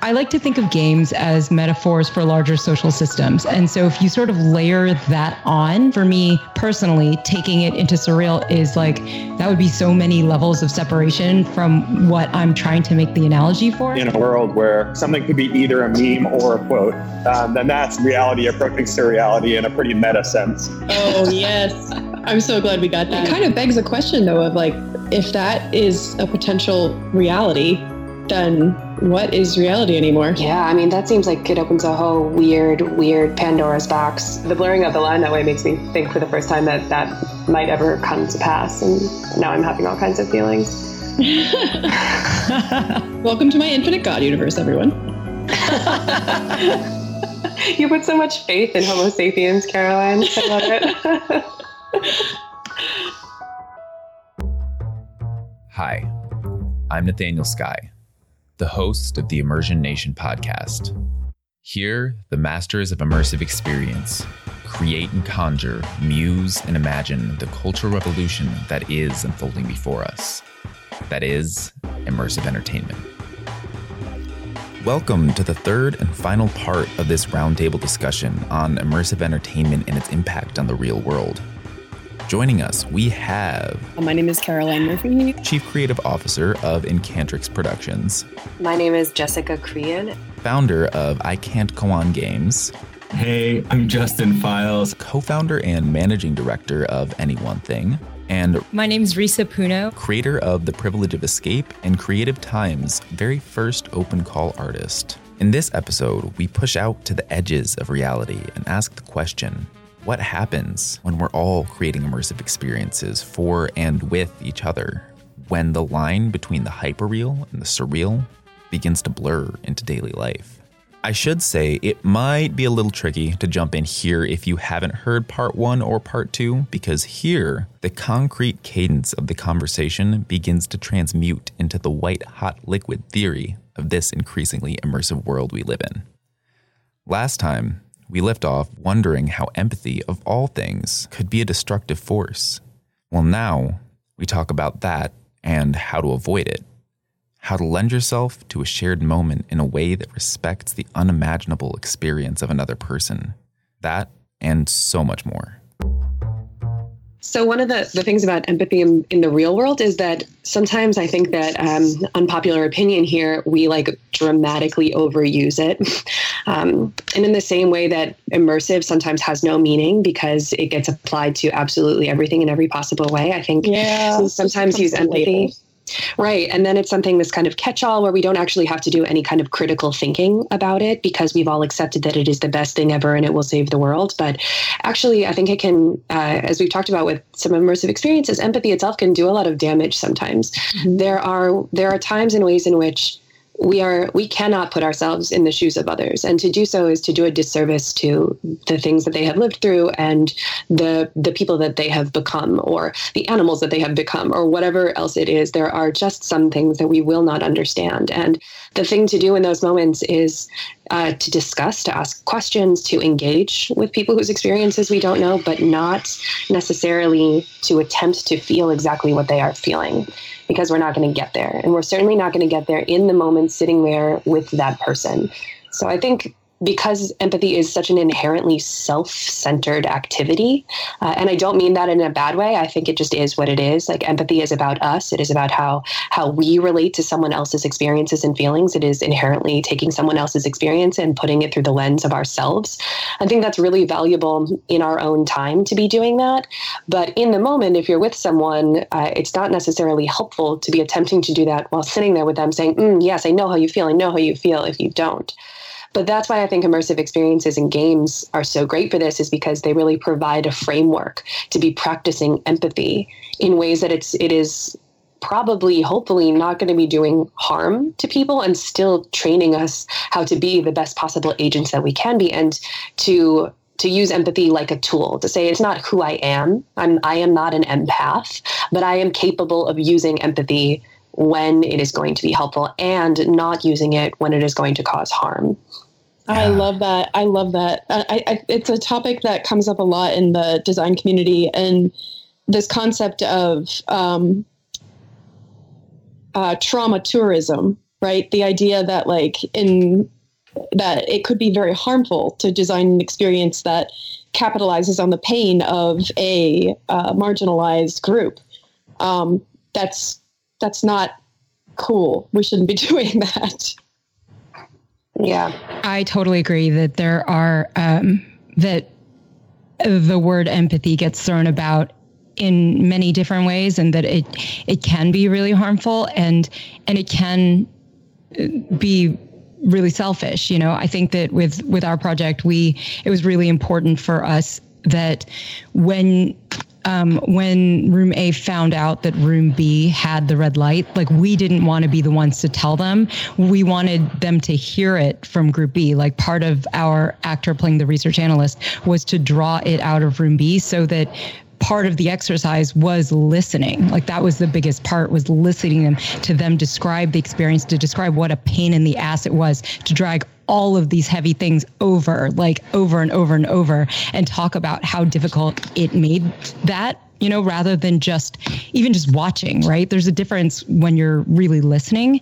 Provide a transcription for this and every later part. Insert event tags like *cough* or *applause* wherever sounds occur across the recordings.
I like to think of games as metaphors for larger social systems. And so if you sort of layer that on, for me personally, taking it into surreal is like, that would be so many levels of separation from what I'm trying to make the analogy for. In a world where something could be either a meme or a quote, um, then that's reality approaching surreality in a pretty meta sense. Oh, yes. I'm so glad we got that. It kind of begs a question, though, of like, if that is a potential reality, then what is reality anymore? Yeah, I mean, that seems like it opens a whole weird, weird Pandora's box. The blurring of the line that way makes me think for the first time that that might ever come to pass. And now I'm having all kinds of feelings. *laughs* Welcome to my infinite God universe, everyone. *laughs* you put so much faith in Homo sapiens, Caroline. I love it. *laughs* Hi, I'm Nathaniel Sky, the host of the Immersion Nation podcast. Here, the masters of immersive experience create and conjure, muse, and imagine the cultural revolution that is unfolding before us. That is immersive entertainment. Welcome to the third and final part of this roundtable discussion on immersive entertainment and its impact on the real world. Joining us, we have. My name is Caroline Murphy, Chief Creative Officer of Incantrix Productions. My name is Jessica Creane, Founder of I Can't Go On Games. Hey, I'm Justin Files, Co founder and managing director of Any One Thing. And my name is Risa Puno, creator of The Privilege of Escape and Creative Time's very first open call artist. In this episode, we push out to the edges of reality and ask the question what happens when we're all creating immersive experiences for and with each other? When the line between the hyperreal and the surreal begins to blur into daily life? I should say it might be a little tricky to jump in here if you haven't heard part one or part two, because here, the concrete cadence of the conversation begins to transmute into the white hot liquid theory of this increasingly immersive world we live in. Last time, we left off wondering how empathy, of all things, could be a destructive force. Well, now we talk about that and how to avoid it. How to lend yourself to a shared moment in a way that respects the unimaginable experience of another person. That and so much more. So one of the, the things about empathy in, in the real world is that sometimes I think that um, unpopular opinion here, we like dramatically overuse it. *laughs* Um, and in the same way that immersive sometimes has no meaning because it gets applied to absolutely everything in every possible way. I think yeah, sometimes use empathy. Right. And then it's something that's kind of catch all where we don't actually have to do any kind of critical thinking about it because we've all accepted that it is the best thing ever and it will save the world. But actually, I think it can, uh, as we've talked about with some immersive experiences, empathy itself can do a lot of damage sometimes. Mm-hmm. There are there are times and ways in which we are we cannot put ourselves in the shoes of others. And to do so is to do a disservice to the things that they have lived through and the the people that they have become or the animals that they have become or whatever else it is. There are just some things that we will not understand. And the thing to do in those moments is uh, to discuss, to ask questions, to engage with people whose experiences we don't know, but not necessarily to attempt to feel exactly what they are feeling because we're not going to get there. And we're certainly not going to get there in the moment sitting there with that person. So I think because empathy is such an inherently self-centered activity uh, and i don't mean that in a bad way. I think it just is what it is. Like empathy is about us. It is about how how we relate to someone else's experiences and feelings. It is inherently taking someone else's experience and putting it through the lens of ourselves. I think that's really valuable in our own time to be doing that. But in the moment if you're with someone uh, it's not necessarily helpful to be attempting to do that while sitting there with them saying mm, yes i know how you feel. I know how you feel if you don't but that's why I think immersive experiences and games are so great for this is because they really provide a framework to be practicing empathy in ways that it's it is probably hopefully not going to be doing harm to people and still training us how to be the best possible agents that we can be and to to use empathy like a tool to say it's not who I am. I'm I am not an empath, but I am capable of using empathy when it is going to be helpful and not using it when it is going to cause harm. I love that. I love that. I, I, it's a topic that comes up a lot in the design community, and this concept of um, uh, trauma tourism right? The idea that like in that it could be very harmful to design an experience that capitalizes on the pain of a uh, marginalized group. Um, that's that's not cool. We shouldn't be *laughs* doing that. Yeah, I totally agree that there are um, that the word empathy gets thrown about in many different ways, and that it it can be really harmful, and and it can be really selfish. You know, I think that with with our project, we it was really important for us that when um, when room A found out that room B had the red light, like we didn't want to be the ones to tell them. We wanted them to hear it from group B. Like part of our actor playing the research analyst was to draw it out of room B so that part of the exercise was listening. Like that was the biggest part was listening them to them describe the experience, to describe what a pain in the ass it was to drag all of these heavy things over, like over and over and over, and talk about how difficult it made that you know, rather than just even just watching, right? There's a difference when you're really listening.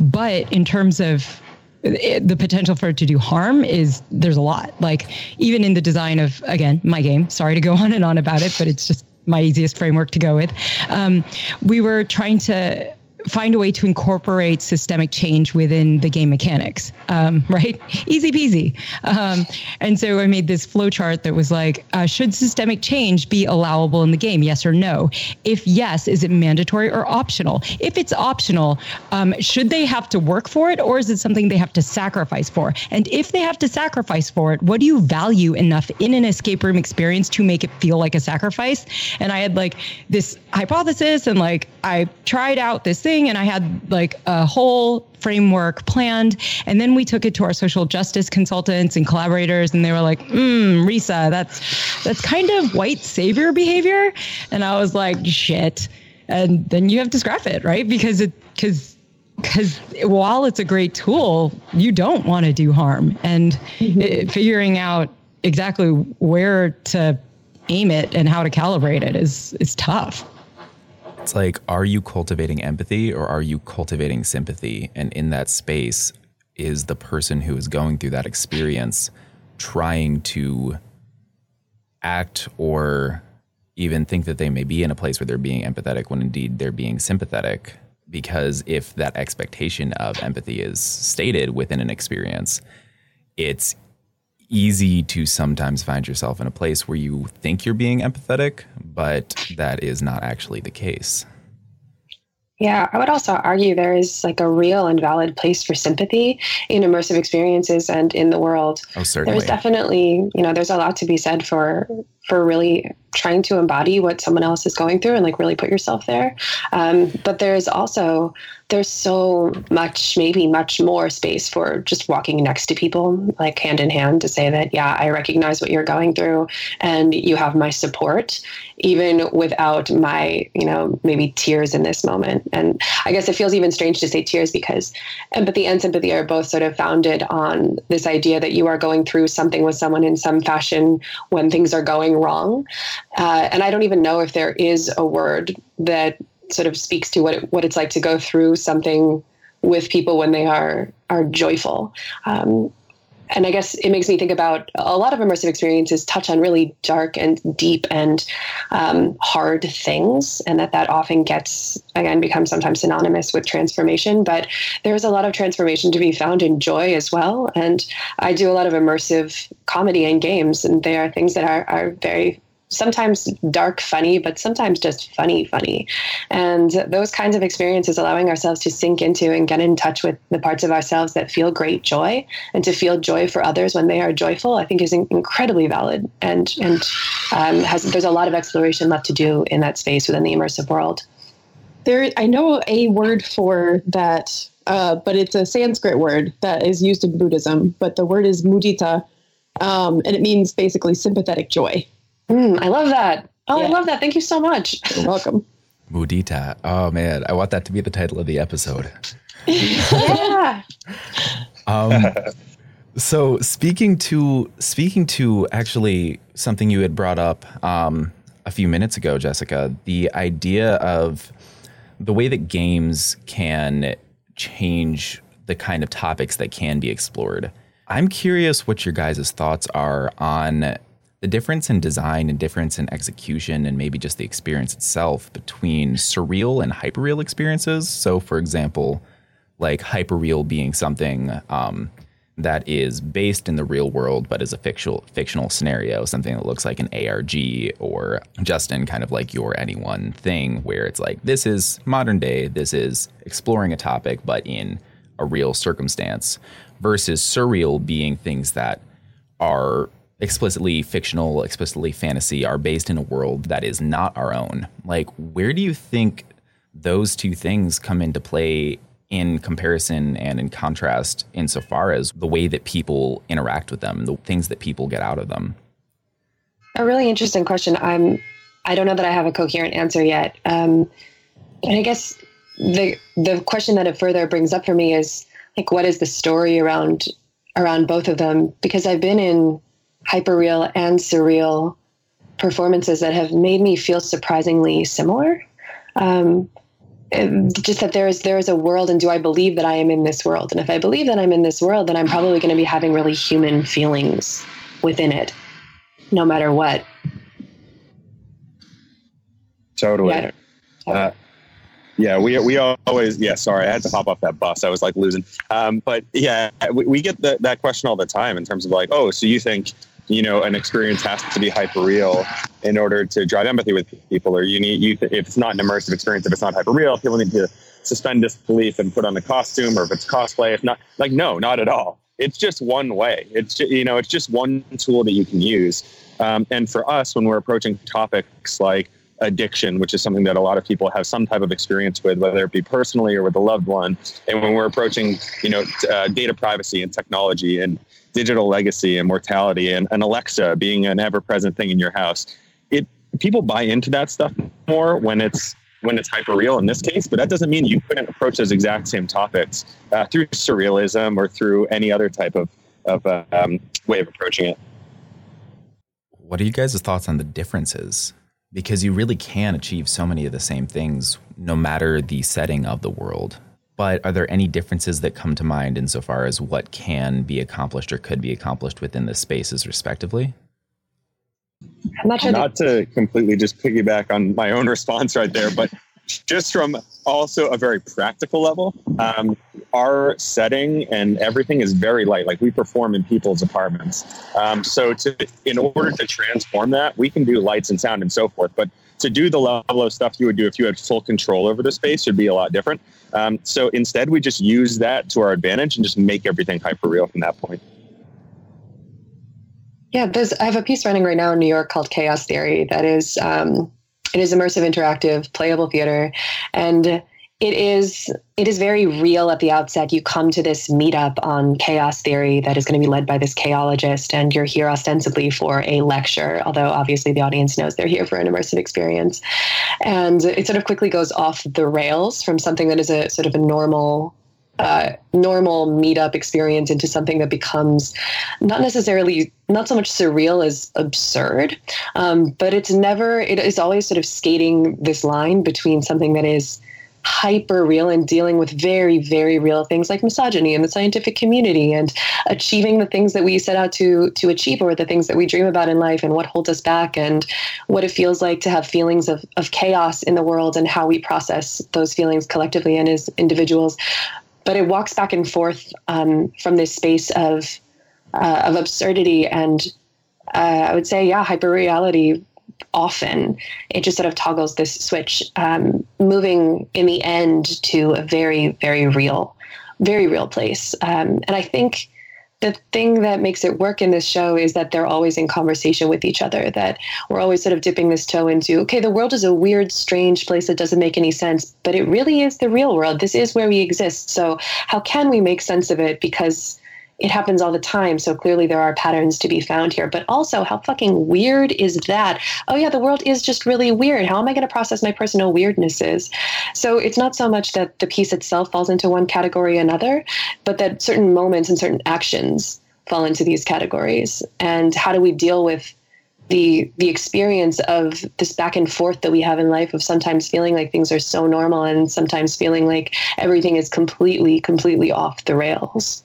But in terms of the potential for it to do harm is there's a lot. Like even in the design of again my game. Sorry to go on and on about it, but it's just my easiest framework to go with. Um, we were trying to find a way to incorporate systemic change within the game mechanics, um, *laughs* right? Easy peasy. Um, and so I made this flow chart that was like, uh, should systemic change be allowable in the game? Yes or no? If yes, is it mandatory or optional? If it's optional, um, should they have to work for it or is it something they have to sacrifice for? And if they have to sacrifice for it, what do you value enough in an escape room experience to make it feel like a sacrifice? And I had like this hypothesis and like I tried out this thing and I had like a whole framework planned. And then we took it to our social justice consultants and collaborators and they were like, mm, Risa, that's that's kind of white savior behavior. And I was like, shit. And then you have to scrap it, right? Because it because because while it's a great tool, you don't want to do harm. And mm-hmm. it, figuring out exactly where to aim it and how to calibrate it is is tough. It's like, are you cultivating empathy or are you cultivating sympathy? And in that space, is the person who is going through that experience trying to act or even think that they may be in a place where they're being empathetic when indeed they're being sympathetic? Because if that expectation of empathy is stated within an experience, it's easy to sometimes find yourself in a place where you think you're being empathetic, but that is not actually the case. Yeah, I would also argue there is like a real and valid place for sympathy in immersive experiences and in the world. Oh, certainly. There's definitely, you know, there's a lot to be said for for really trying to embody what someone else is going through and like really put yourself there. Um, but there's also there's so much, maybe much more space for just walking next to people, like hand in hand, to say that, yeah, I recognize what you're going through and you have my support, even without my, you know, maybe tears in this moment. And I guess it feels even strange to say tears because empathy and sympathy are both sort of founded on this idea that you are going through something with someone in some fashion when things are going wrong. Uh, and I don't even know if there is a word that sort of speaks to what it, what it's like to go through something with people when they are are joyful. Um, and I guess it makes me think about a lot of immersive experiences touch on really dark and deep and um, hard things, and that that often gets again becomes sometimes synonymous with transformation. But there's a lot of transformation to be found in joy as well. And I do a lot of immersive comedy and games, and they are things that are are very sometimes dark funny but sometimes just funny funny. And those kinds of experiences allowing ourselves to sink into and get in touch with the parts of ourselves that feel great joy and to feel joy for others when they are joyful i think is incredibly valid and and um, has there's a lot of exploration left to do in that space within the immersive world. There i know a word for that uh, but it's a sanskrit word that is used in buddhism but the word is mudita um, and it means basically sympathetic joy Mm, I love that. Oh, yeah. I love that. Thank you so much. You're welcome. *laughs* Mudita. Oh man, I want that to be the title of the episode. yeah. *laughs* um, so speaking to speaking to actually something you had brought up um, a few minutes ago, Jessica, the idea of the way that games can change the kind of topics that can be explored. I'm curious what your guys' thoughts are on the difference in design and difference in execution and maybe just the experience itself between surreal and hyperreal experiences. So, for example, like hyperreal being something um, that is based in the real world but is a fictional fictional scenario, something that looks like an ARG or Justin, kind of like your Any One Thing, where it's like this is modern day, this is exploring a topic but in a real circumstance, versus surreal being things that are explicitly fictional, explicitly fantasy, are based in a world that is not our own. Like, where do you think those two things come into play in comparison and in contrast insofar as the way that people interact with them, the things that people get out of them? A really interesting question. I'm I don't know that I have a coherent answer yet. Um, and I guess the the question that it further brings up for me is like what is the story around around both of them? Because I've been in hyperreal and surreal performances that have made me feel surprisingly similar. Um, just that there is there is a world, and do I believe that I am in this world? And if I believe that I'm in this world, then I'm probably going to be having really human feelings within it, no matter what. Totally. Yeah, uh, yeah, we we always yeah. Sorry, I had to hop off that bus. I was like losing. Um, but yeah, we, we get the, that question all the time in terms of like, oh, so you think you know an experience has to be hyper real in order to drive empathy with people or you need you if it's not an immersive experience if it's not hyper real people need to suspend disbelief and put on the costume or if it's cosplay if not like no not at all. It's just one way. It's just, you know it's just one tool that you can use. Um, and for us when we're approaching topics like addiction which is something that a lot of people have some type of experience with whether it be personally or with a loved one and when we're approaching you know uh, data privacy and technology and digital legacy and mortality and, and Alexa being an ever present thing in your house. It people buy into that stuff more when it's when it's hyper real in this case, but that doesn't mean you couldn't approach those exact same topics uh, through surrealism or through any other type of, of uh, um, way of approaching it. What are you guys' thoughts on the differences? Because you really can achieve so many of the same things no matter the setting of the world. But are there any differences that come to mind insofar as what can be accomplished or could be accomplished within the spaces, respectively? I'm not, sure not to completely just piggyback on my own *laughs* response right there, but just from also a very practical level, um, our setting and everything is very light. Like we perform in people's apartments, um, so to in order to transform that, we can do lights and sound and so forth. But to do the level of stuff you would do if you had full control over the space would be a lot different. Um, so instead, we just use that to our advantage and just make everything hyper real from that point. Yeah, there's. I have a piece running right now in New York called Chaos Theory. That is, um, it is immersive, interactive, playable theater, and it is it is very real at the outset. You come to this meetup on chaos theory that is going to be led by this chaologist, and you're here ostensibly for a lecture, although obviously the audience knows they're here for an immersive experience. And it sort of quickly goes off the rails from something that is a sort of a normal uh, normal meetup experience into something that becomes not necessarily not so much surreal as absurd um, but it's never it is always sort of skating this line between something that is hyper real and dealing with very, very real things like misogyny in the scientific community and achieving the things that we set out to to achieve or the things that we dream about in life and what holds us back and what it feels like to have feelings of, of chaos in the world and how we process those feelings collectively and as individuals. But it walks back and forth um, from this space of uh, of absurdity and uh, I would say, yeah, hyper reality often. It just sort of toggles this switch, um, moving in the end to a very, very real, very real place. Um, and I think the thing that makes it work in this show is that they're always in conversation with each other, that we're always sort of dipping this toe into, okay, the world is a weird, strange place that doesn't make any sense, but it really is the real world. This is where we exist. So, how can we make sense of it? Because it happens all the time. So clearly there are patterns to be found here. But also, how fucking weird is that? Oh, yeah, the world is just really weird. How am I going to process my personal weirdnesses? So it's not so much that the piece itself falls into one category or another, but that certain moments and certain actions fall into these categories. And how do we deal with the the experience of this back and forth that we have in life of sometimes feeling like things are so normal and sometimes feeling like everything is completely completely off the rails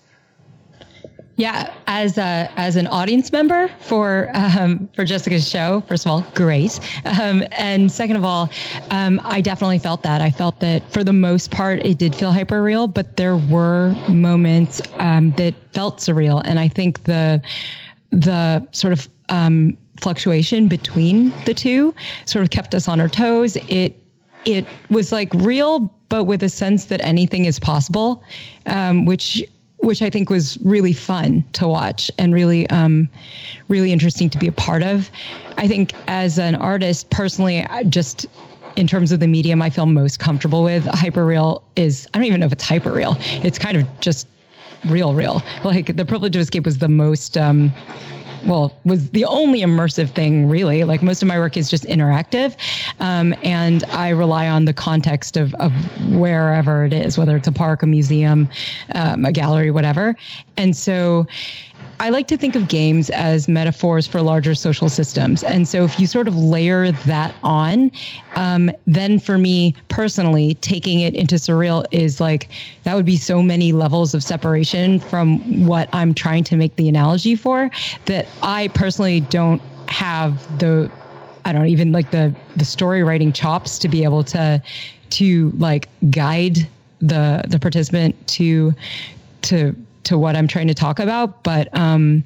yeah, as a as an audience member for um, for Jessica's show, first of all, great, um, and second of all, um, I definitely felt that. I felt that for the most part, it did feel hyper real, but there were moments um, that felt surreal, and I think the the sort of um, fluctuation between the two sort of kept us on our toes. It it was like real, but with a sense that anything is possible, um, which which I think was really fun to watch and really, um, really interesting to be a part of. I think as an artist, personally, I just in terms of the medium, I feel most comfortable with hyperreal is I don't even know if it's hyperreal. It's kind of just real, real. Like the privilege of escape was the most. Um, well, was the only immersive thing really. Like most of my work is just interactive. Um, and I rely on the context of, of wherever it is, whether it's a park, a museum, um, a gallery, whatever. And so I like to think of games as metaphors for larger social systems. And so if you sort of layer that on, um, then for me personally, taking it into surreal is like, that would be so many levels of separation from what I'm trying to make the analogy for that I personally don't have the, I don't even like the, the story writing chops to be able to, to like guide the, the participant to, to to what I'm trying to talk about, but um,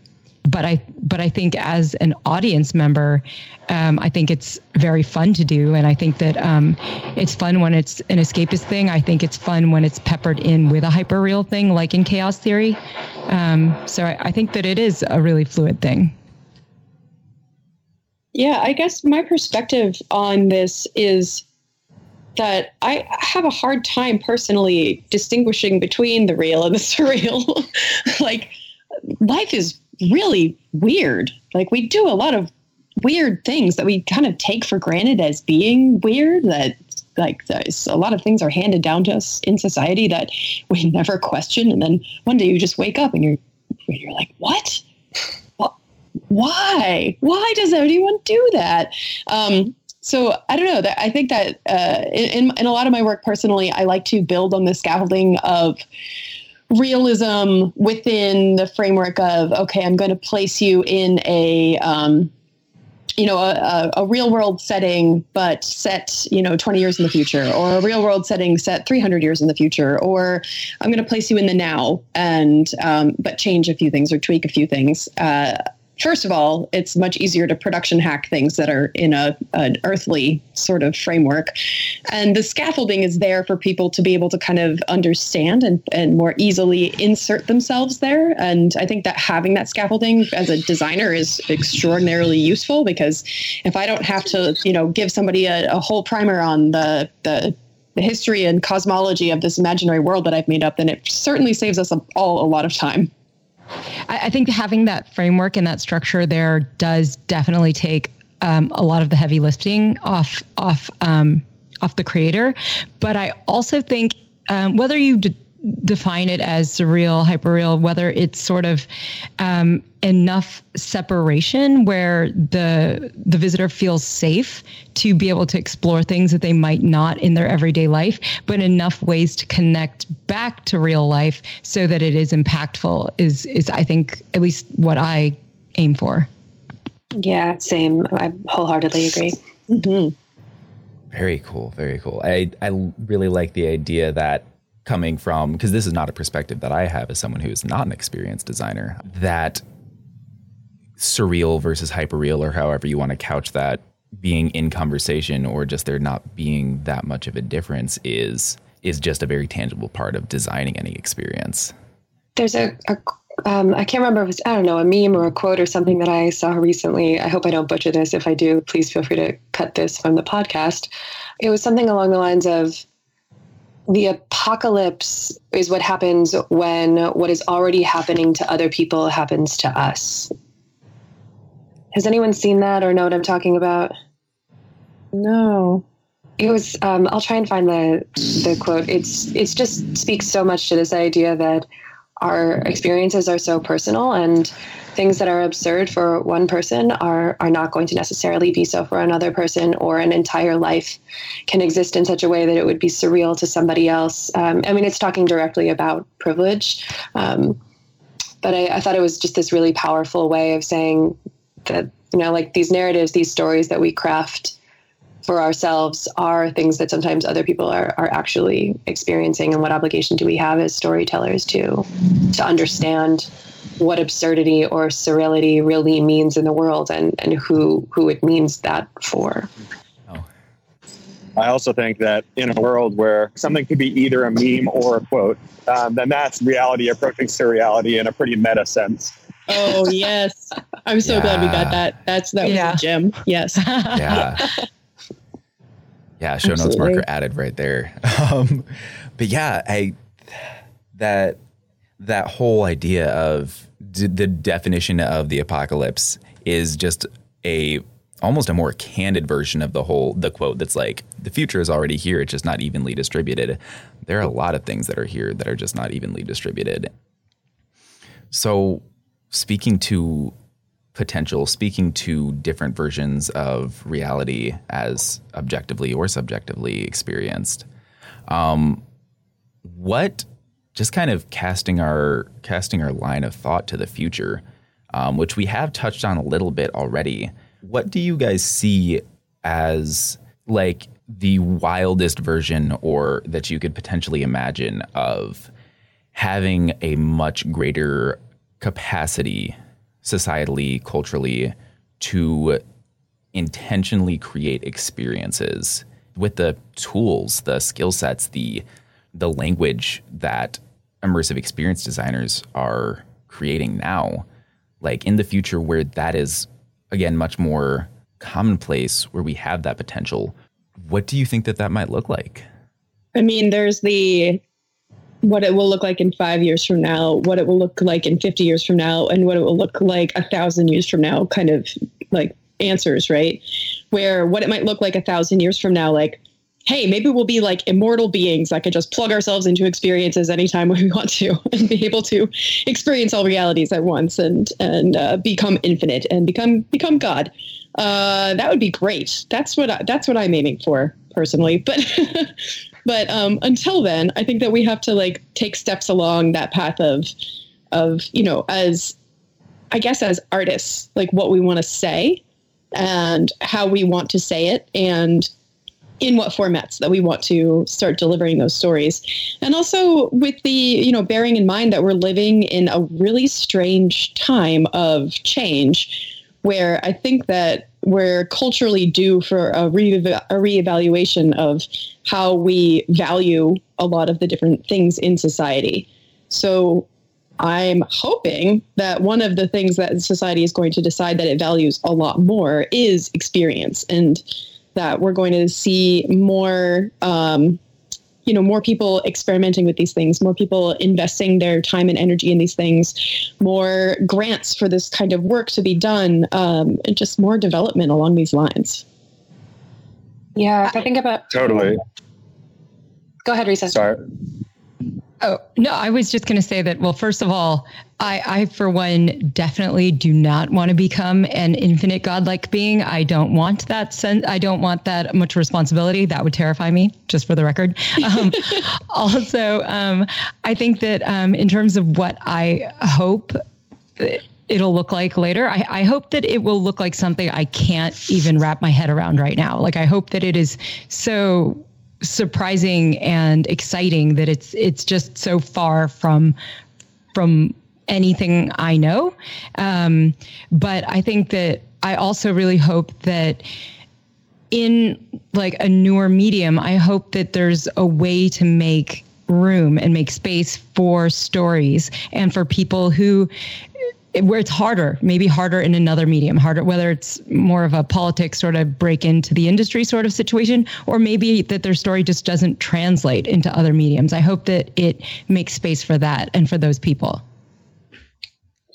but I but I think as an audience member, um, I think it's very fun to do, and I think that um, it's fun when it's an escapist thing. I think it's fun when it's peppered in with a hyper real thing, like in Chaos Theory. Um, so I, I think that it is a really fluid thing. Yeah, I guess my perspective on this is that I have a hard time personally distinguishing between the real and the *laughs* surreal. like, life is really weird. Like, we do a lot of weird things that we kind of take for granted as being weird that like a lot of things are handed down to us in society that we *laughs* never question and then one day you just wake up and you're you're like what why why does anyone do that um, so I don't know. I think that uh, in in a lot of my work personally, I like to build on the scaffolding of realism within the framework of okay, I'm going to place you in a um, you know a, a, real world setting but set you know 20 years in the future or a real world setting set 300 years in the future or i'm going to place you in the now and um, but change a few things or tweak a few things uh, first of all, it's much easier to production hack things that are in a an earthly sort of framework, and the scaffolding is there for people to be able to kind of understand and and more easily insert themselves there. And I think that having that scaffolding as a designer is extraordinarily useful because if I don't have to, you know, give somebody a, a whole primer on the the the history and cosmology of this imaginary world that I've made up, then it certainly saves us all a lot of time. I, I think having that framework and that structure there does definitely take um, a lot of the heavy lifting off off um, off the creator. But I also think um, whether you define it as surreal, hyperreal, whether it's sort of um, enough separation where the the visitor feels safe to be able to explore things that they might not in their everyday life, but enough ways to connect back to real life so that it is impactful is is I think at least what I aim for. Yeah, same. I wholeheartedly agree. Mm-hmm. Very cool. Very cool. I I really like the idea that coming from because this is not a perspective that I have as someone who is not an experienced designer that surreal versus hyperreal or however you want to couch that being in conversation or just there not being that much of a difference is is just a very tangible part of designing any experience. There's a, a um, I can't remember if it's I don't know a meme or a quote or something that I saw recently. I hope I don't butcher this. If I do, please feel free to cut this from the podcast. It was something along the lines of the apocalypse is what happens when what is already happening to other people happens to us. Has anyone seen that or know what I'm talking about? No. It was. Um, I'll try and find the the quote. It's it's just speaks so much to this idea that our experiences are so personal and things that are absurd for one person are are not going to necessarily be so for another person or an entire life can exist in such a way that it would be surreal to somebody else. Um, i mean it's talking directly about privilege um, but I, I thought it was just this really powerful way of saying that you know like these narratives these stories that we craft for ourselves are things that sometimes other people are, are actually experiencing and what obligation do we have as storytellers to to understand what absurdity or surreality really means in the world and and who who it means that for oh. I also think that in a world where something could be either a meme or a quote, um, then that's reality approaching surreality in a pretty meta sense. Oh yes, I'm so yeah. glad we got that. That's that was yeah. a gem. Yes. yeah. *laughs* Yeah, show Absolutely. notes marker added right there. *laughs* Um, but yeah, I that that whole idea of d- the definition of the apocalypse is just a almost a more candid version of the whole the quote that's like the future is already here it's just not evenly distributed there are a lot of things that are here that are just not evenly distributed so speaking to potential, speaking to different versions of reality as objectively or subjectively experienced. Um, what just kind of casting our casting our line of thought to the future, um, which we have touched on a little bit already. What do you guys see as like the wildest version, or that you could potentially imagine of having a much greater capacity societally, culturally, to intentionally create experiences with the tools, the skill sets, the the language that immersive experience designers are creating now. Like in the future where that is again much more commonplace where we have that potential. What do you think that that might look like? I mean, there's the what it will look like in five years from now, what it will look like in 50 years from now, and what it will look like a thousand years from now kind of like answers, right? Where what it might look like a thousand years from now, like, hey, maybe we'll be like immortal beings that could just plug ourselves into experiences anytime *laughs* we want to and be able to experience all realities at once and and uh, become infinite and become become God. Uh, that would be great. That's what I, that's what I'm aiming for personally. But *laughs* But um, until then, I think that we have to like take steps along that path of of you know as I guess as artists, like what we want to say and how we want to say it and in what formats that we want to start delivering those stories. And also with the you know bearing in mind that we're living in a really strange time of change where i think that we're culturally due for a, re- a reevaluation of how we value a lot of the different things in society. So I'm hoping that one of the things that society is going to decide that it values a lot more is experience and that we're going to see more um, you know more people experimenting with these things more people investing their time and energy in these things more grants for this kind of work to be done um, and just more development along these lines. Yeah if i think about totally. Go ahead risa sorry. Oh, no, I was just going to say that, well, first of all, I, I, for one, definitely do not want to become an infinite godlike being. I don't want that sense. I don't want that much responsibility. That would terrify me, just for the record. Um, *laughs* also, um, I think that um, in terms of what I hope it'll look like later, I, I hope that it will look like something I can't even wrap my head around right now. Like, I hope that it is so surprising and exciting that it's it's just so far from from anything I know. Um, but I think that I also really hope that in like a newer medium, I hope that there's a way to make room and make space for stories and for people who where it's harder, maybe harder in another medium, harder, whether it's more of a politics sort of break into the industry sort of situation, or maybe that their story just doesn't translate into other mediums. I hope that it makes space for that and for those people.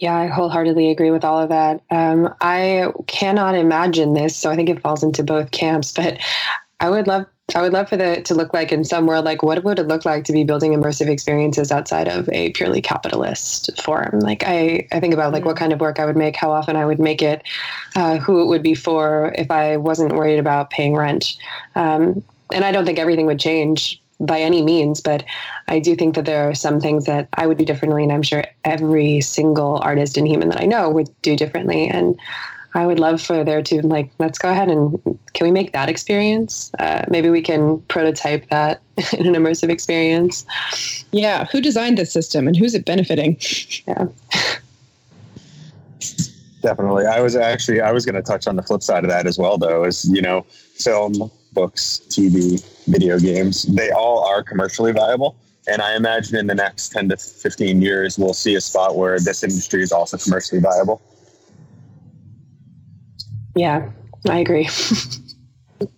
Yeah, I wholeheartedly agree with all of that. Um, I cannot imagine this, so I think it falls into both camps, *laughs* but I would love I would love for the to look like in some world like what would it look like to be building immersive experiences outside of a purely capitalist form? Like I, I think about like what kind of work I would make, how often I would make it, uh, who it would be for if I wasn't worried about paying rent. Um, and I don't think everything would change by any means, but I do think that there are some things that I would do differently, and I'm sure every single artist and human that I know would do differently. And I would love for there to like, let's go ahead and can we make that experience? Uh, maybe we can prototype that *laughs* in an immersive experience. Yeah. Who designed this system and who's it benefiting? Yeah. Definitely. I was actually, I was going to touch on the flip side of that as well, though, is, you know, film, books, TV, video games, they all are commercially viable. And I imagine in the next 10 to 15 years, we'll see a spot where this industry is also commercially viable. Yeah, I agree. *laughs*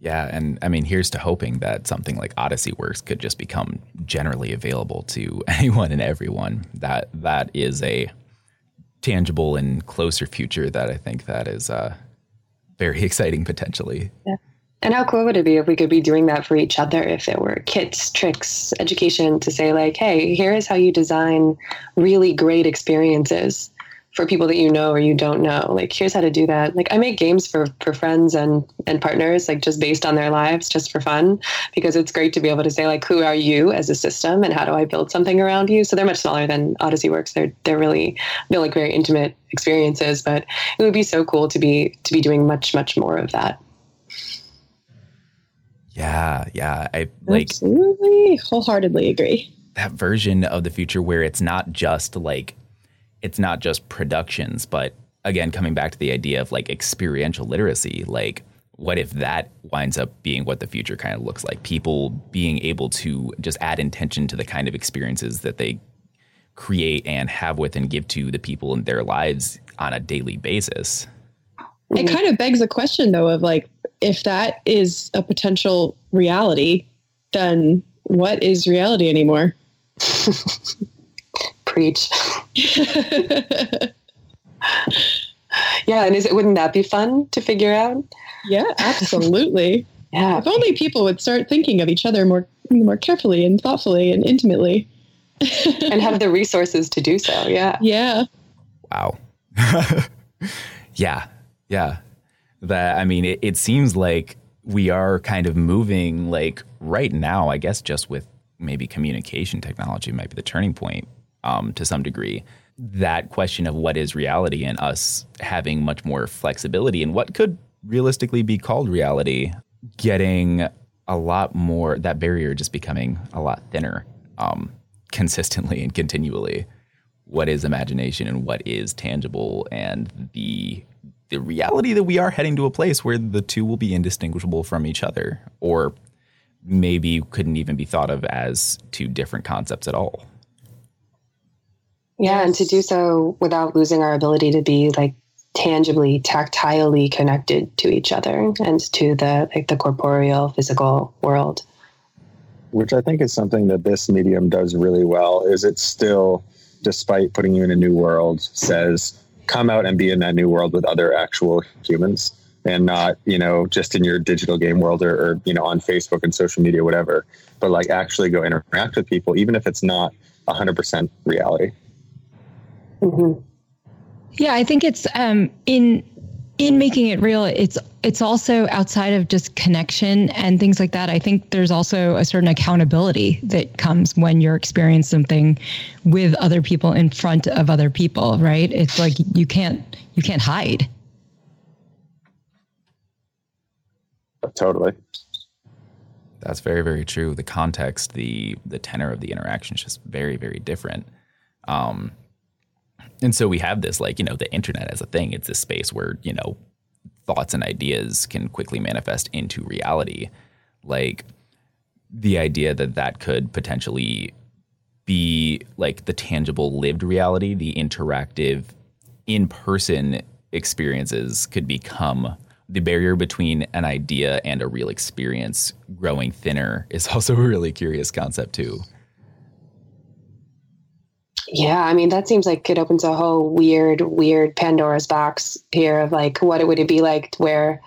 yeah, and I mean, here's to hoping that something like Odyssey Works could just become generally available to *laughs* anyone and everyone. That that is a tangible and closer future that I think that is uh, very *laughs* exciting potentially. Yeah. And how cool would it be if we could be doing that for each other? If it were kits, tricks, education to say, like, hey, here is how you design really great experiences for people that you know or you don't know. Like, here's how to do that. Like, I make games for for friends and and partners, like just based on their lives, just for fun, because it's great to be able to say, like, who are you as a system, and how do I build something around you? So they're much smaller than Odyssey Works. They're they're really they're like very intimate experiences, but it would be so cool to be to be doing much much more of that. Yeah, yeah. I like absolutely wholeheartedly agree. That version of the future where it's not just like it's not just productions, but again, coming back to the idea of like experiential literacy, like what if that winds up being what the future kind of looks like? People being able to just add intention to the kind of experiences that they create and have with and give to the people in their lives on a daily basis. It mm-hmm. kind of begs the question though of like if that is a potential reality, then what is reality anymore? *laughs* Preach. yeah, and is it wouldn't that be fun to figure out? Yeah, absolutely. *laughs* yeah. If only people would start thinking of each other more more carefully and thoughtfully and intimately. *laughs* and have the resources to do so. Yeah. Yeah. Wow. *laughs* yeah. Yeah that I mean, it, it seems like we are kind of moving like right now, I guess, just with maybe communication technology might be the turning point um, to some degree. That question of what is reality and us having much more flexibility and what could realistically be called reality, getting a lot more, that barrier just becoming a lot thinner um, consistently and continually. What is imagination and what is tangible and the the reality that we are heading to a place where the two will be indistinguishable from each other, or maybe couldn't even be thought of as two different concepts at all. Yeah, and to do so without losing our ability to be like tangibly, tactilely connected to each other and to the like the corporeal, physical world. Which I think is something that this medium does really well. Is it still, despite putting you in a new world, says come out and be in that new world with other actual humans and not you know just in your digital game world or, or, you know on facebook and social media whatever but like actually go interact with people even if it's not 100% reality mm-hmm. yeah i think it's um, in in making it real, it's it's also outside of just connection and things like that. I think there's also a certain accountability that comes when you're experiencing something with other people in front of other people, right? It's like you can't you can't hide. Totally. That's very very true. The context, the the tenor of the interaction is just very very different. Um, and so we have this like you know the internet as a thing. It's this space where you know thoughts and ideas can quickly manifest into reality. Like the idea that that could potentially be like the tangible lived reality the interactive in-person experiences could become the barrier between an idea and a real experience growing thinner is *laughs* also a really curious concept too Yeah, I mean that seems like it opens a whole weird, weird Pandora's box here of like what would it be like where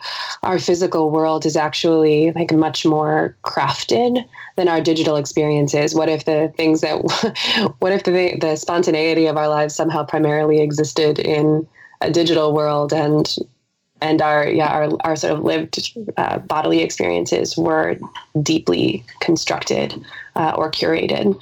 our physical world is actually like much more crafted than our digital experiences. What if the things that, *laughs* what if the the spontaneity of our lives somehow primarily existed in a digital world and and our yeah our, our sort of lived uh, bodily experiences were deeply constructed uh, or curated.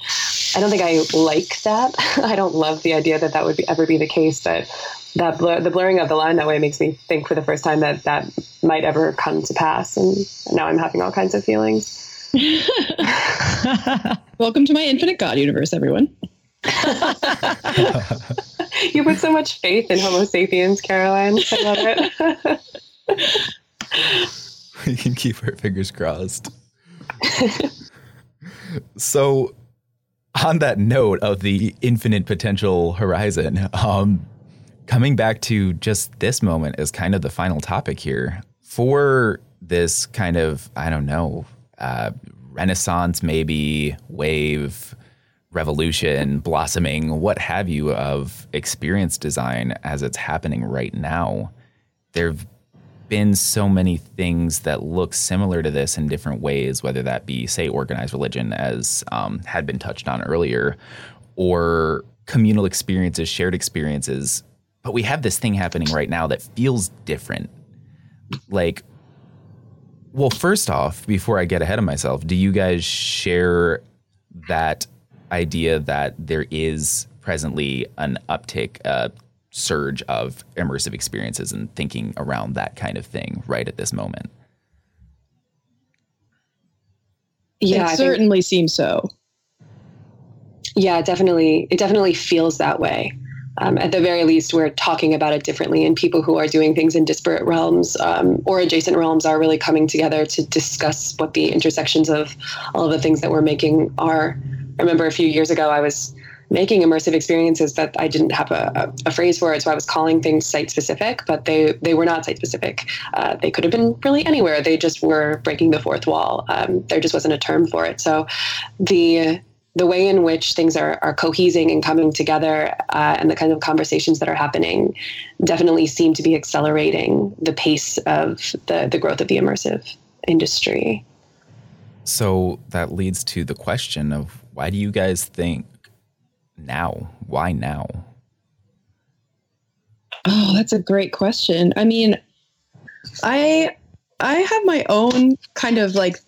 I don't think i like that. *laughs* I don't love the idea that that would be, ever be the case but that blur, the blurring of the line that way makes me think for the first time that that might ever come to pass and now i'm having all kinds of feelings. *laughs* *laughs* Welcome to my infinite god universe everyone *laughs* you put so much faith in Homo sapiens, Caroline. I love it. *laughs* we can keep our fingers crossed. so, on that note of the infinite potential horizon, um, coming back to just this moment as kind of the final topic here for this kind of, I don't know, uh, renaissance, maybe wave revolution, blossoming, what have you, of experience design as it's happening right now. There have been so many things that look similar to this in different ways, whether that be, say, organized religion, as um, had been touched on earlier, or communal experiences, shared experiences. But we have this thing happening right now that feels different. Like, well, first off, before I get ahead of myself, do you guys share that idea that there is presently an uptick, a surge of immersive experiences and thinking around that kind of thing right at this moment. Yeah, it certainly think, seems so. Yeah, definitely. It definitely feels that way. Um, at the very least, we're talking about it differently, and people who are doing things in disparate realms um, or adjacent realms are really coming together to discuss what the intersections of all of the things that we're making are. I remember a few years ago, I was making immersive experiences that I didn't have a, a, a, phrase for it. So I was calling things site specific, but they, they were not site specific. Uh, they could have been really anywhere. They just were breaking the fourth wall. Um, there just wasn't a term for it. So the, the way in which things are, are cohesing and coming together uh, and the kind of conversations that are happening definitely seem to be accelerating the pace of the, the growth of the immersive industry. So that leads to the question of why do you guys think now? Why now? Oh, that's a great question. I mean, I I have my own kind of like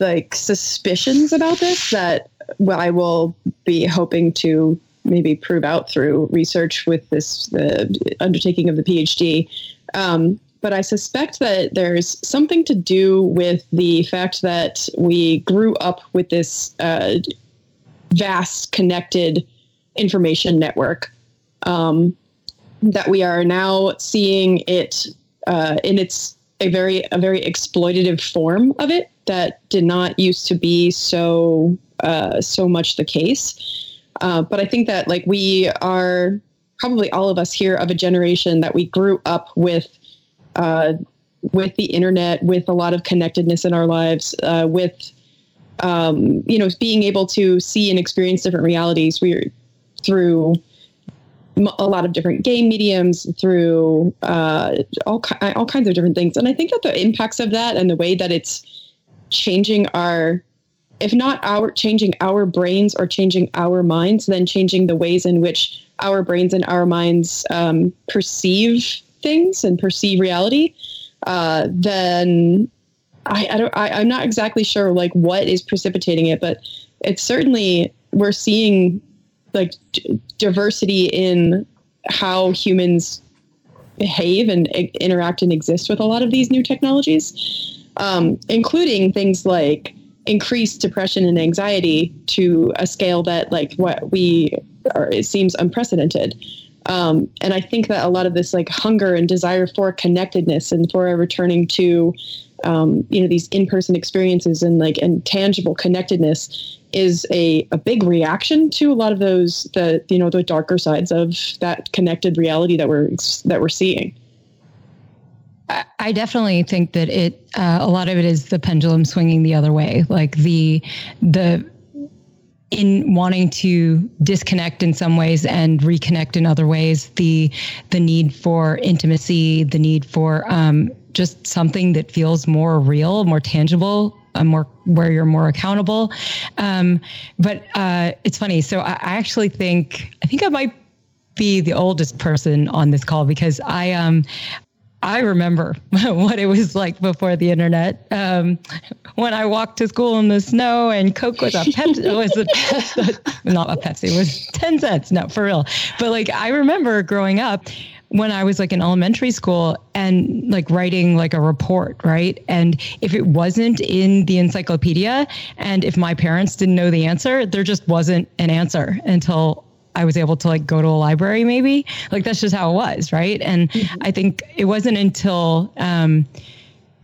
like suspicions about this that I will be hoping to maybe prove out through research with this the undertaking of the PhD. Um, but I suspect that there's something to do with the fact that we grew up with this uh, vast connected information network. Um, that we are now seeing it uh, in its a very a very exploitative form of it that did not used to be so uh, so much the case. Uh, but I think that like we are probably all of us here of a generation that we grew up with uh, with the internet, with a lot of connectedness in our lives, uh, with um, you know being able to see and experience different realities. We're through a lot of different game mediums through uh, all all kinds of different things, and I think that the impacts of that and the way that it's changing our if not our changing our brains or changing our minds, then changing the ways in which our brains and our minds um, perceive things and perceive reality, uh, then I, I don't. I, I'm not exactly sure like what is precipitating it, but it's certainly we're seeing like d- diversity in how humans behave and interact and exist with a lot of these new technologies, um, including things like increased depression and anxiety to a scale that like what we are, it seems unprecedented. Um, and I think that a lot of this like hunger and desire for connectedness and for returning to, um, you know, these in-person experiences and like and tangible connectedness is a, a big reaction to a lot of those the you know the darker sides of that connected reality that we're that we're seeing. I definitely think that it uh, a lot of it is the pendulum swinging the other way, like the the in wanting to disconnect in some ways and reconnect in other ways, the the need for intimacy, the need for um, just something that feels more real, more tangible, uh, more where you're more accountable. Um, but uh, it's funny. So I, I actually think I think I might be the oldest person on this call because I um I remember *laughs* what it was like before the internet. Um, when I walked to school in the snow and Coke was a Pepsi, was a, *laughs* not a Pepsi, it was 10 cents. No, for real. But like, I remember growing up when I was like in elementary school and like writing like a report, right? And if it wasn't in the encyclopedia and if my parents didn't know the answer, there just wasn't an answer until I was able to like go to a library maybe. Like that's just how it was, right? And mm-hmm. I think it wasn't until um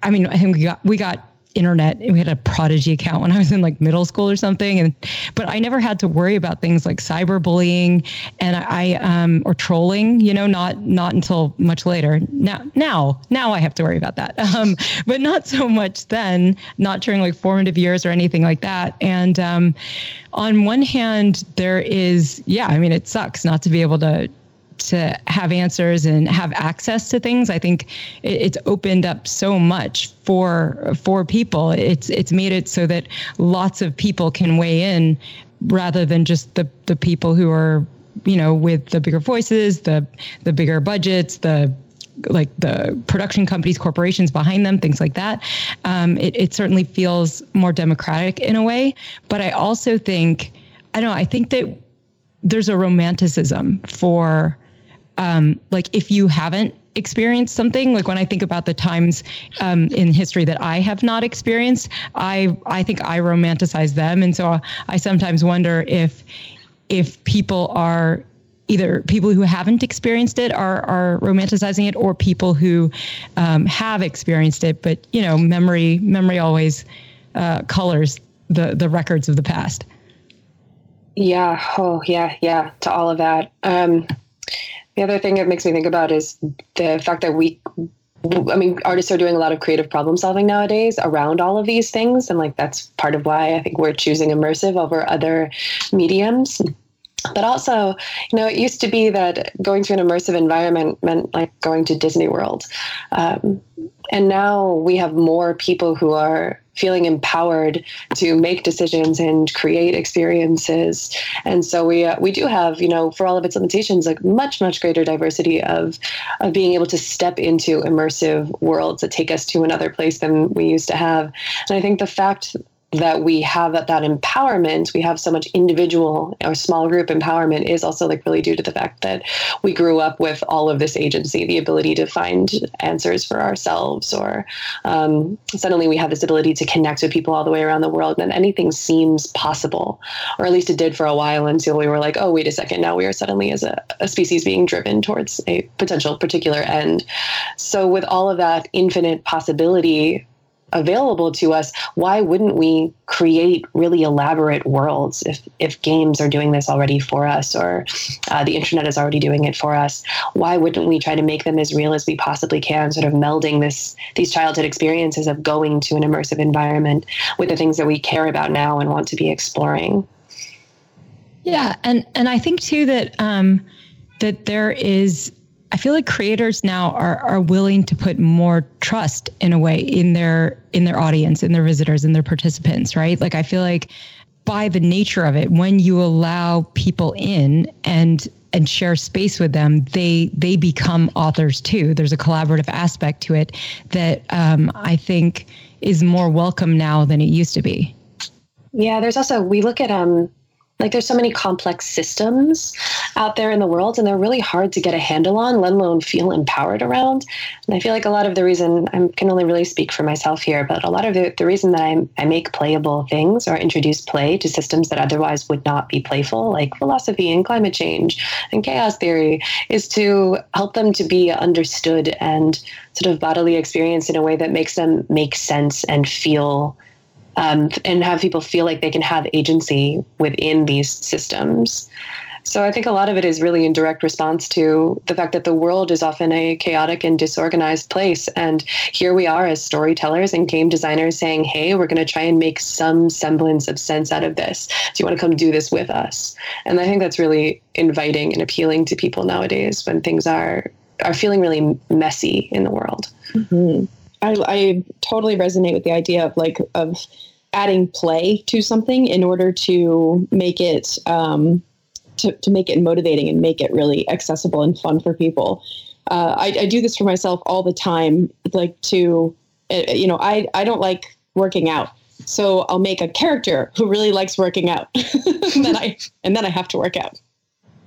I mean, I think we got we got internet. We had a Prodigy account when I was in like middle school or something, and but I never had to worry about things like cyberbullying and I um or trolling. You know, not not until much later. Now now now I have to worry about that, *laughs* um, but not so much then. Not during like formative years or anything like that. And um, on one hand, there is yeah, I mean, it sucks not to be able to to have answers and have access to things. I think it's opened up so much for for people. It's it's made it so that lots of people can weigh in rather than just the the people who are you know with the bigger voices, the the bigger budgets, the like the production companies, corporations behind them, things like that. Um, it, it certainly feels more democratic in a way. But I also think, I don't know, I think that there's a romanticism for um, like if you haven't experienced something like when i think about the times um, in history that i have not experienced i i think i romanticize them. And so i sometimes wonder if if people are either people who haven't experienced it are are romanticizing it or people who um, have experienced it. But you know memory memory always uh, colors the the records of the past. Yeah. Oh yeah. Yeah. To all of that. Um, the other thing it makes me think about is the fact that we I mean, artists are doing a lot of creative problem solving nowadays around all of these things. And like, that's part of why I think we're choosing immersive over other mediums. But also, you know, it used to be that going to an immersive environment meant like going to Disney World. Um, and now we have more people who are feeling empowered to make decisions and create experiences. And so we uh, we do have, you know, for all of its limitations, like much much greater diversity of of being able to step into immersive worlds that take us to another place than we used to have. And I think the fact that we have that, that empowerment, we have so much individual or small group empowerment is also like really due to the fact that we grew up with all of this agency, the ability to find answers for ourselves, or um, suddenly we have this ability to connect with people all the way around the world, and anything seems possible, or at least it did for a while until we were like, oh, wait a second, now we are suddenly as a, a species being driven towards a potential particular end. So with all of that infinite possibility, available to us, why wouldn't we create really elaborate worlds if, if games are doing this already for us or uh, the internet is already doing it for us? Why wouldn't we try to make them as real as we possibly can, sort of melding this these childhood experiences of going to an immersive environment with the things that we care about now and want to be exploring? Yeah, and and I think too that um, that there is I feel like creators now are are willing to put more trust in a way in their in their audience, in their visitors, in their participants, right? Like I feel like by the nature of it, when you allow people in and and share space with them, they they become authors too. There's a collaborative aspect to it that um, I think is more welcome now than it used to be. Yeah, there's also we look at um like there's so many complex systems out there in the world and they're really hard to get a handle on let alone feel empowered around. And i feel like a lot of the reason i can only really speak for myself here but a lot of the, the reason that I, I make playable things or introduce play to systems that otherwise would not be playful like philosophy and climate change and chaos theory is to help them to be understood and sort of bodily experienced in a way that makes them make sense and feel um, and have people feel like they can have agency within these systems. So I think a lot of it is really in direct response to the fact that the world is often a chaotic and disorganized place. And here we are as storytellers and game designers saying, hey, we're going to try and make some semblance of sense out of this. Do you want to come do this with us? And I think that's really inviting and appealing to people nowadays when things are are feeling really messy in the world. Mm-hmm. I, I totally resonate with the idea of like of adding play to something in order to make it um, to, to make it motivating and make it really accessible and fun for people. Uh, I, I do this for myself all the time, like to, uh, you know, I, I don't like working out. So I'll make a character who really likes working out. *laughs* and then I, and then I have to work out.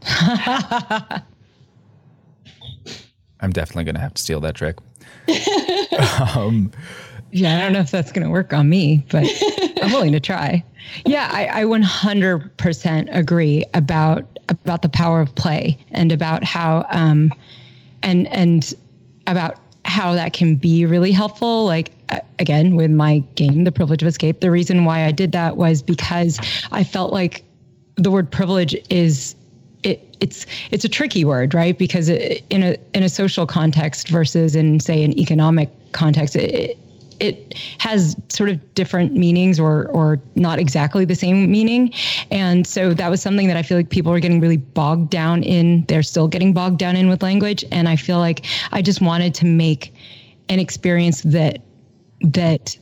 *laughs* I'm definitely going to have to steal that trick. *laughs* um, yeah, I don't know if that's going to work on me, but I'm willing to try. Yeah, I, I 100% agree about about the power of play and about how um, and and about how that can be really helpful. Like again, with my game, The Privilege of Escape, the reason why I did that was because I felt like the word privilege is it, it's it's a tricky word, right? Because it, in a in a social context versus in say an economic context, it, it has sort of different meanings or or not exactly the same meaning. And so that was something that I feel like people are getting really bogged down in. They're still getting bogged down in with language. And I feel like I just wanted to make an experience that that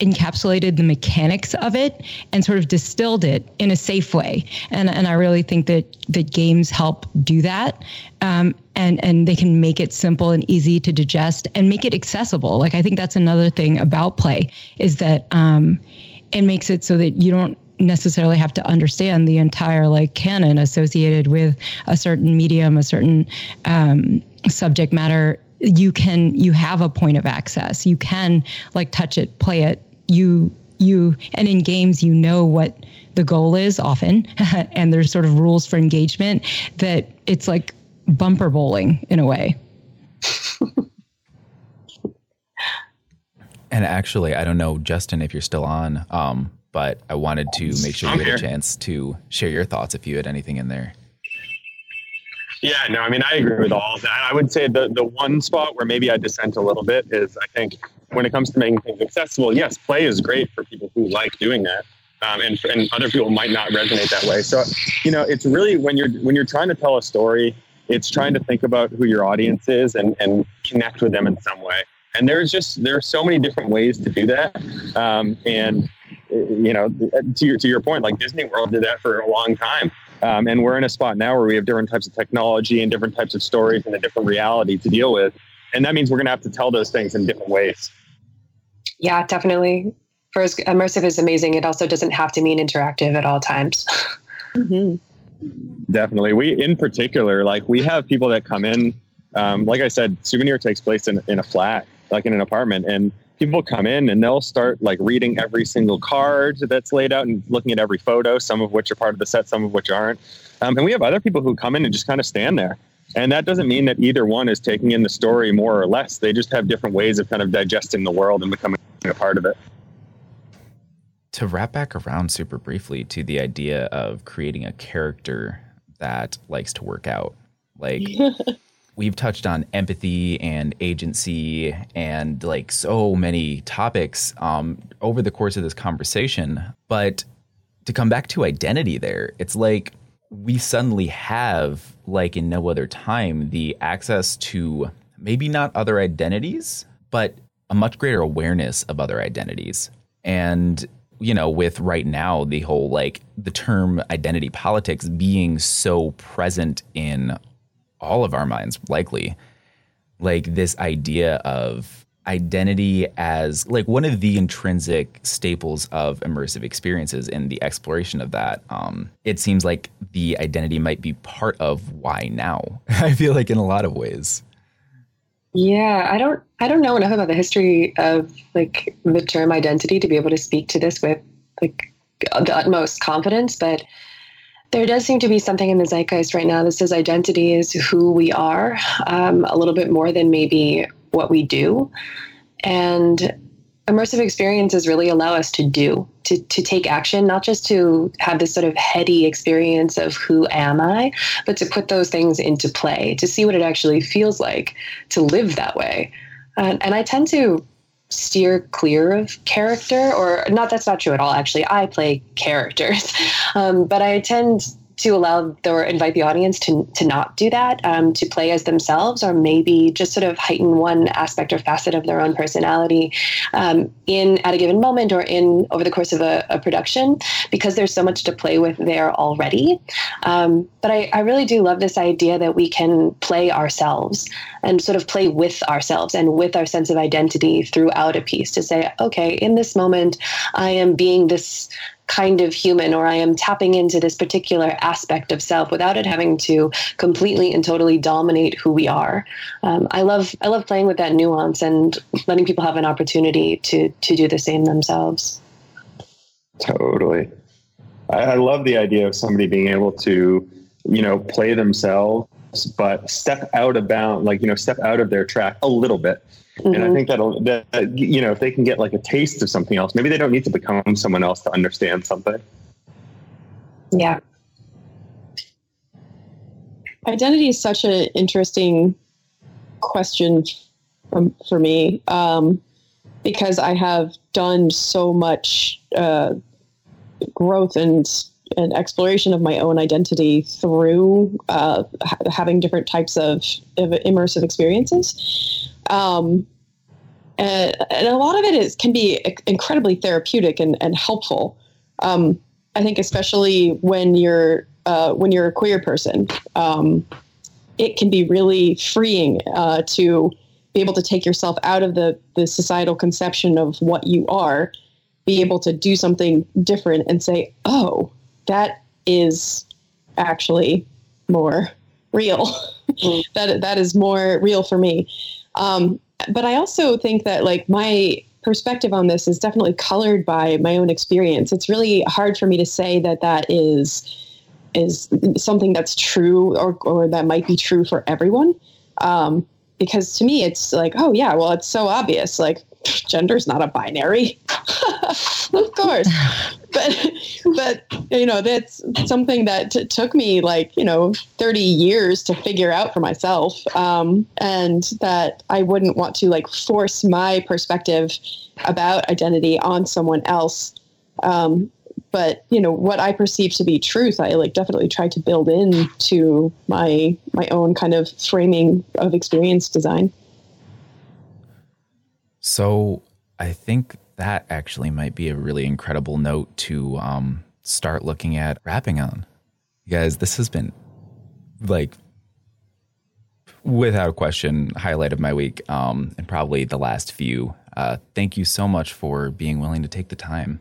encapsulated the mechanics of it and sort of distilled it in a safe way. And and I really think that that games help do that. Um, and and they can make it simple and easy to digest and make it accessible. Like I think that's another thing about play is that um, it makes it so that you don't necessarily have to understand the entire like canon associated with a certain medium, a certain um, subject matter you can you have a point of access you can like touch it play it you you and in games you know what the goal is often *laughs* and there's sort of rules for engagement that it's like bumper bowling in a way. *laughs* And actually i don't know justin if you're still on um, but i wanted to make sure you had a chance to share your thoughts if you had anything in there. Yeah, no, I mean, I agree with all of that. I would say the, the one spot where maybe I dissent a little bit is I think when it comes to making things accessible, yes, play is great for people who like doing that. Um, and, and other people might not resonate that way. So, you know, it's really when you're, when you're trying to tell a story, it's trying to think about who your audience is and, and connect with them in some way. And there's just, there are so many different ways to do that. Um, and, you know, to your, to your point, like Disney World did that for a long time. Um, and we're in a spot now where we have different types of technology and different types of stories and a different reality to deal with. And that means we're going to have to tell those things in different ways. Yeah, definitely. For as immersive is amazing, it also doesn't have to mean interactive at all times. *laughs* mm-hmm. Definitely. We, in particular, like we have people that come in. Um, like I said, souvenir takes place in, in a flat, like in an apartment, and people come in and they'll start like reading every single card that's laid out and looking at every photo, some of which are part of the set, some of which aren't. Um, and we have other people who come in and just kind of stand there. And that doesn't mean that either one is taking in the story more or less. They just have different ways of kind of digesting the world and becoming a part of it. To wrap back around super briefly to the idea of creating a character that likes to work out, like *laughs* we've touched on empathy and agency and like so many topics um, over the course of this conversation. But to come back to identity there, it's like we suddenly have, like in no other time, the access to maybe not other identities, but a much greater awareness of other identities. And you know, with right now the whole like the term identity politics being so present in all of our minds, likely, like this idea of identity as like one of the intrinsic staples of immersive experiences and the exploration of that um, it seems like the identity might be part of why now *laughs* i feel like in a lot of ways yeah i don't i don't know enough about the history of like the term identity to be able to speak to this with like the utmost confidence but there does seem to be something in the zeitgeist right now that says identity is who we are um, a little bit more than maybe what we do. And immersive experiences really allow us to do to, to take action not just to have this sort of heady experience of who am i but to put those things into play to see what it actually feels like to live that way. And, and i tend to steer clear of character or not that's not true at all actually. I play characters. *laughs* Um, but i tend to allow or invite the audience to, to not do that, um, to play as themselves, or maybe just sort of heighten one aspect or facet of their own personality um, in at a given moment or in over the course of a, a production, because there's so much to play with there already. Um, but I, I really do love this idea that we can play ourselves and sort of play with ourselves and with our sense of identity throughout a piece to say, okay, in this moment, I am being this kind of human or I am tapping into this particular aspect of self without it having to completely and totally dominate who we are. Um, I love I love playing with that nuance and letting people have an opportunity to to do the same themselves. Totally. I, I love the idea of somebody being able to, you know, play themselves but step out bound, like, you know, step out of their track a little bit Mm-hmm. And I mm-hmm. think that'll, that, you know, if they can get like a taste of something else, maybe they don't need to become someone else to understand something. Yeah. Identity is such an interesting question from, for me um, because I have done so much uh, growth and and exploration of my own identity through uh, ha- having different types of, of immersive experiences. Um, and, and, a lot of it is can be incredibly therapeutic and, and helpful. Um, I think especially when you're uh, when you're a queer person, um, it can be really freeing uh, to be able to take yourself out of the the societal conception of what you are, be able to do something different and say, "Oh, that is actually more real. *laughs* Mm. that that is more real for me." Um, but I also think that like my perspective on this is definitely colored by my own experience. It's really hard for me to say that that is is something that's true or or that might be true for everyone. Um, because to me, it's like, oh yeah, well, it's so obvious. Like gender's not a binary. *laughs* of course. But but you know, that's something that t- took me like, you know, 30 years to figure out for myself. Um, and that I wouldn't want to like force my perspective about identity on someone else. Um, but you know what I perceive to be truth, I like definitely try to build into my my own kind of framing of experience design. So I think that actually might be a really incredible note to um, start looking at wrapping on. You guys, this has been like without question highlight of my week um, and probably the last few. Uh, thank you so much for being willing to take the time.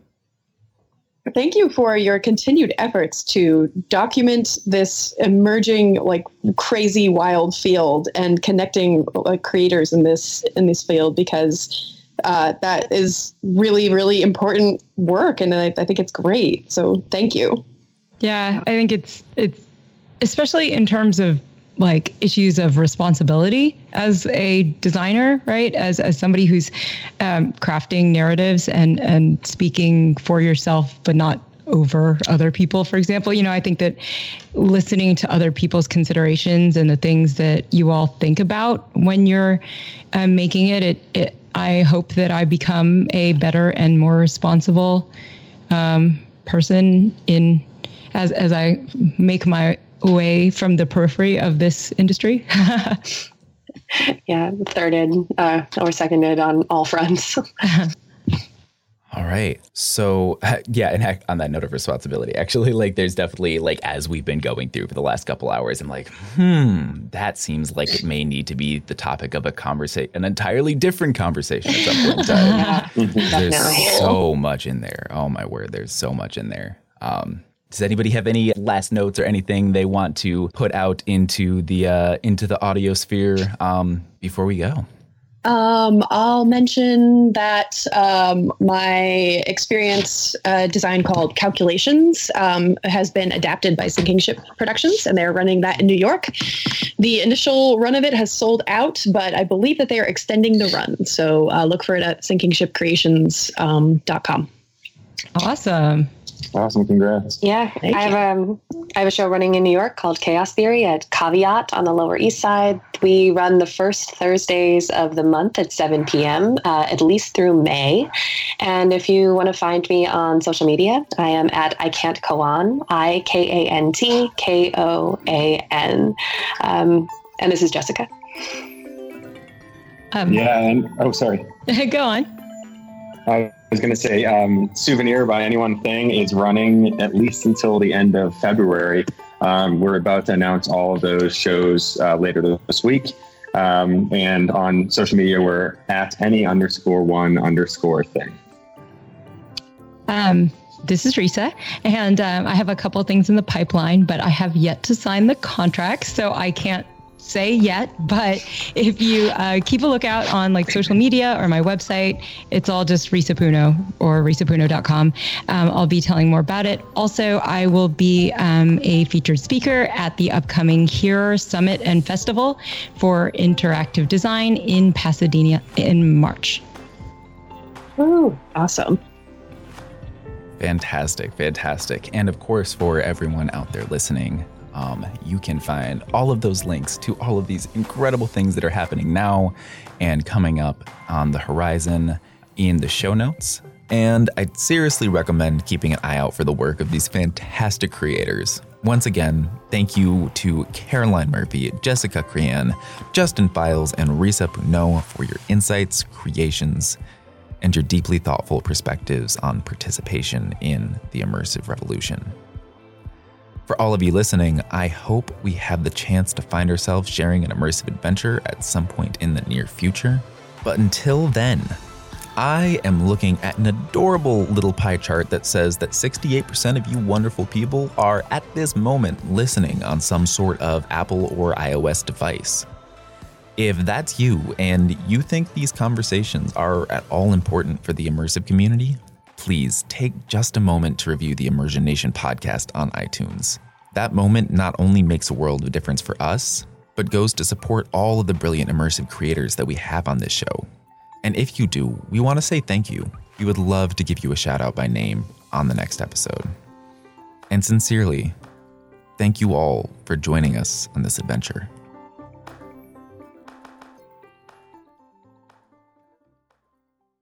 Thank you for your continued efforts to document this emerging, like crazy, wild field and connecting like creators in this in this field because uh, that is really, really important work, and I, I think it's great. So thank you. Yeah, I think it's it's especially in terms of like issues of responsibility as a designer, right? As as somebody who's um, crafting narratives and and speaking for yourself, but not over other people. For example, you know, I think that listening to other people's considerations and the things that you all think about when you're um, making it, it, it I hope that I become a better and more responsible um, person in as as I make my away from the periphery of this industry. *laughs* yeah, thirded uh, or seconded on all fronts. *laughs* All right. So, *laughs* yeah, and on that note of responsibility, actually, like, there's definitely, like, as we've been going through for the last couple hours, I'm like, hmm, that seems like it may need to be the topic of a conversation, an entirely different conversation at some point in time. yeah, there's so much in there. Oh, my word. There's so much in there. Um, does anybody have any last notes or anything they want to put out into the uh, into the audio sphere um, before we go? Um, I'll mention that um, my experience uh, design called Calculations um, has been adapted by Sinking Ship Productions, and they're running that in New York. The initial run of it has sold out, but I believe that they are extending the run. So uh, look for it at sinkingshipcreations.com. Um, awesome. Awesome! Congrats. Yeah, Thank I have um, I have a show running in New York called Chaos Theory at Caveat on the Lower East Side. We run the first Thursdays of the month at 7 p.m. Uh, at least through May. And if you want to find me on social media, I am at I Can't Koan. I K A N T K O A N. Um, and this is Jessica. Um, yeah, and oh, sorry. *laughs* Go on. I was going to say, um, Souvenir by Any One Thing is running at least until the end of February. Um, we're about to announce all of those shows uh, later this week. Um, and on social media, we're at any underscore one underscore thing. Um, this is Risa, and um, I have a couple things in the pipeline, but I have yet to sign the contract, so I can't say yet, but if you uh, keep a lookout on like social media or my website, it's all just Risa Puno or risapuno.com. Um, I'll be telling more about it. Also, I will be um, a featured speaker at the upcoming Here Summit and Festival for Interactive Design in Pasadena in March. Oh, awesome. Fantastic, fantastic. And of course, for everyone out there listening, um, you can find all of those links to all of these incredible things that are happening now and coming up on the horizon in the show notes. And I'd seriously recommend keeping an eye out for the work of these fantastic creators. Once again, thank you to Caroline Murphy, Jessica Creane, Justin Files, and Risa Puno for your insights, creations, and your deeply thoughtful perspectives on participation in the immersive revolution. For all of you listening, I hope we have the chance to find ourselves sharing an immersive adventure at some point in the near future. But until then, I am looking at an adorable little pie chart that says that 68% of you wonderful people are at this moment listening on some sort of Apple or iOS device. If that's you and you think these conversations are at all important for the immersive community, please take just a moment to review the Immersion Nation podcast on iTunes. That moment not only makes a world of difference for us, but goes to support all of the brilliant immersive creators that we have on this show. And if you do, we want to say thank you. We would love to give you a shout out by name on the next episode. And sincerely, thank you all for joining us on this adventure.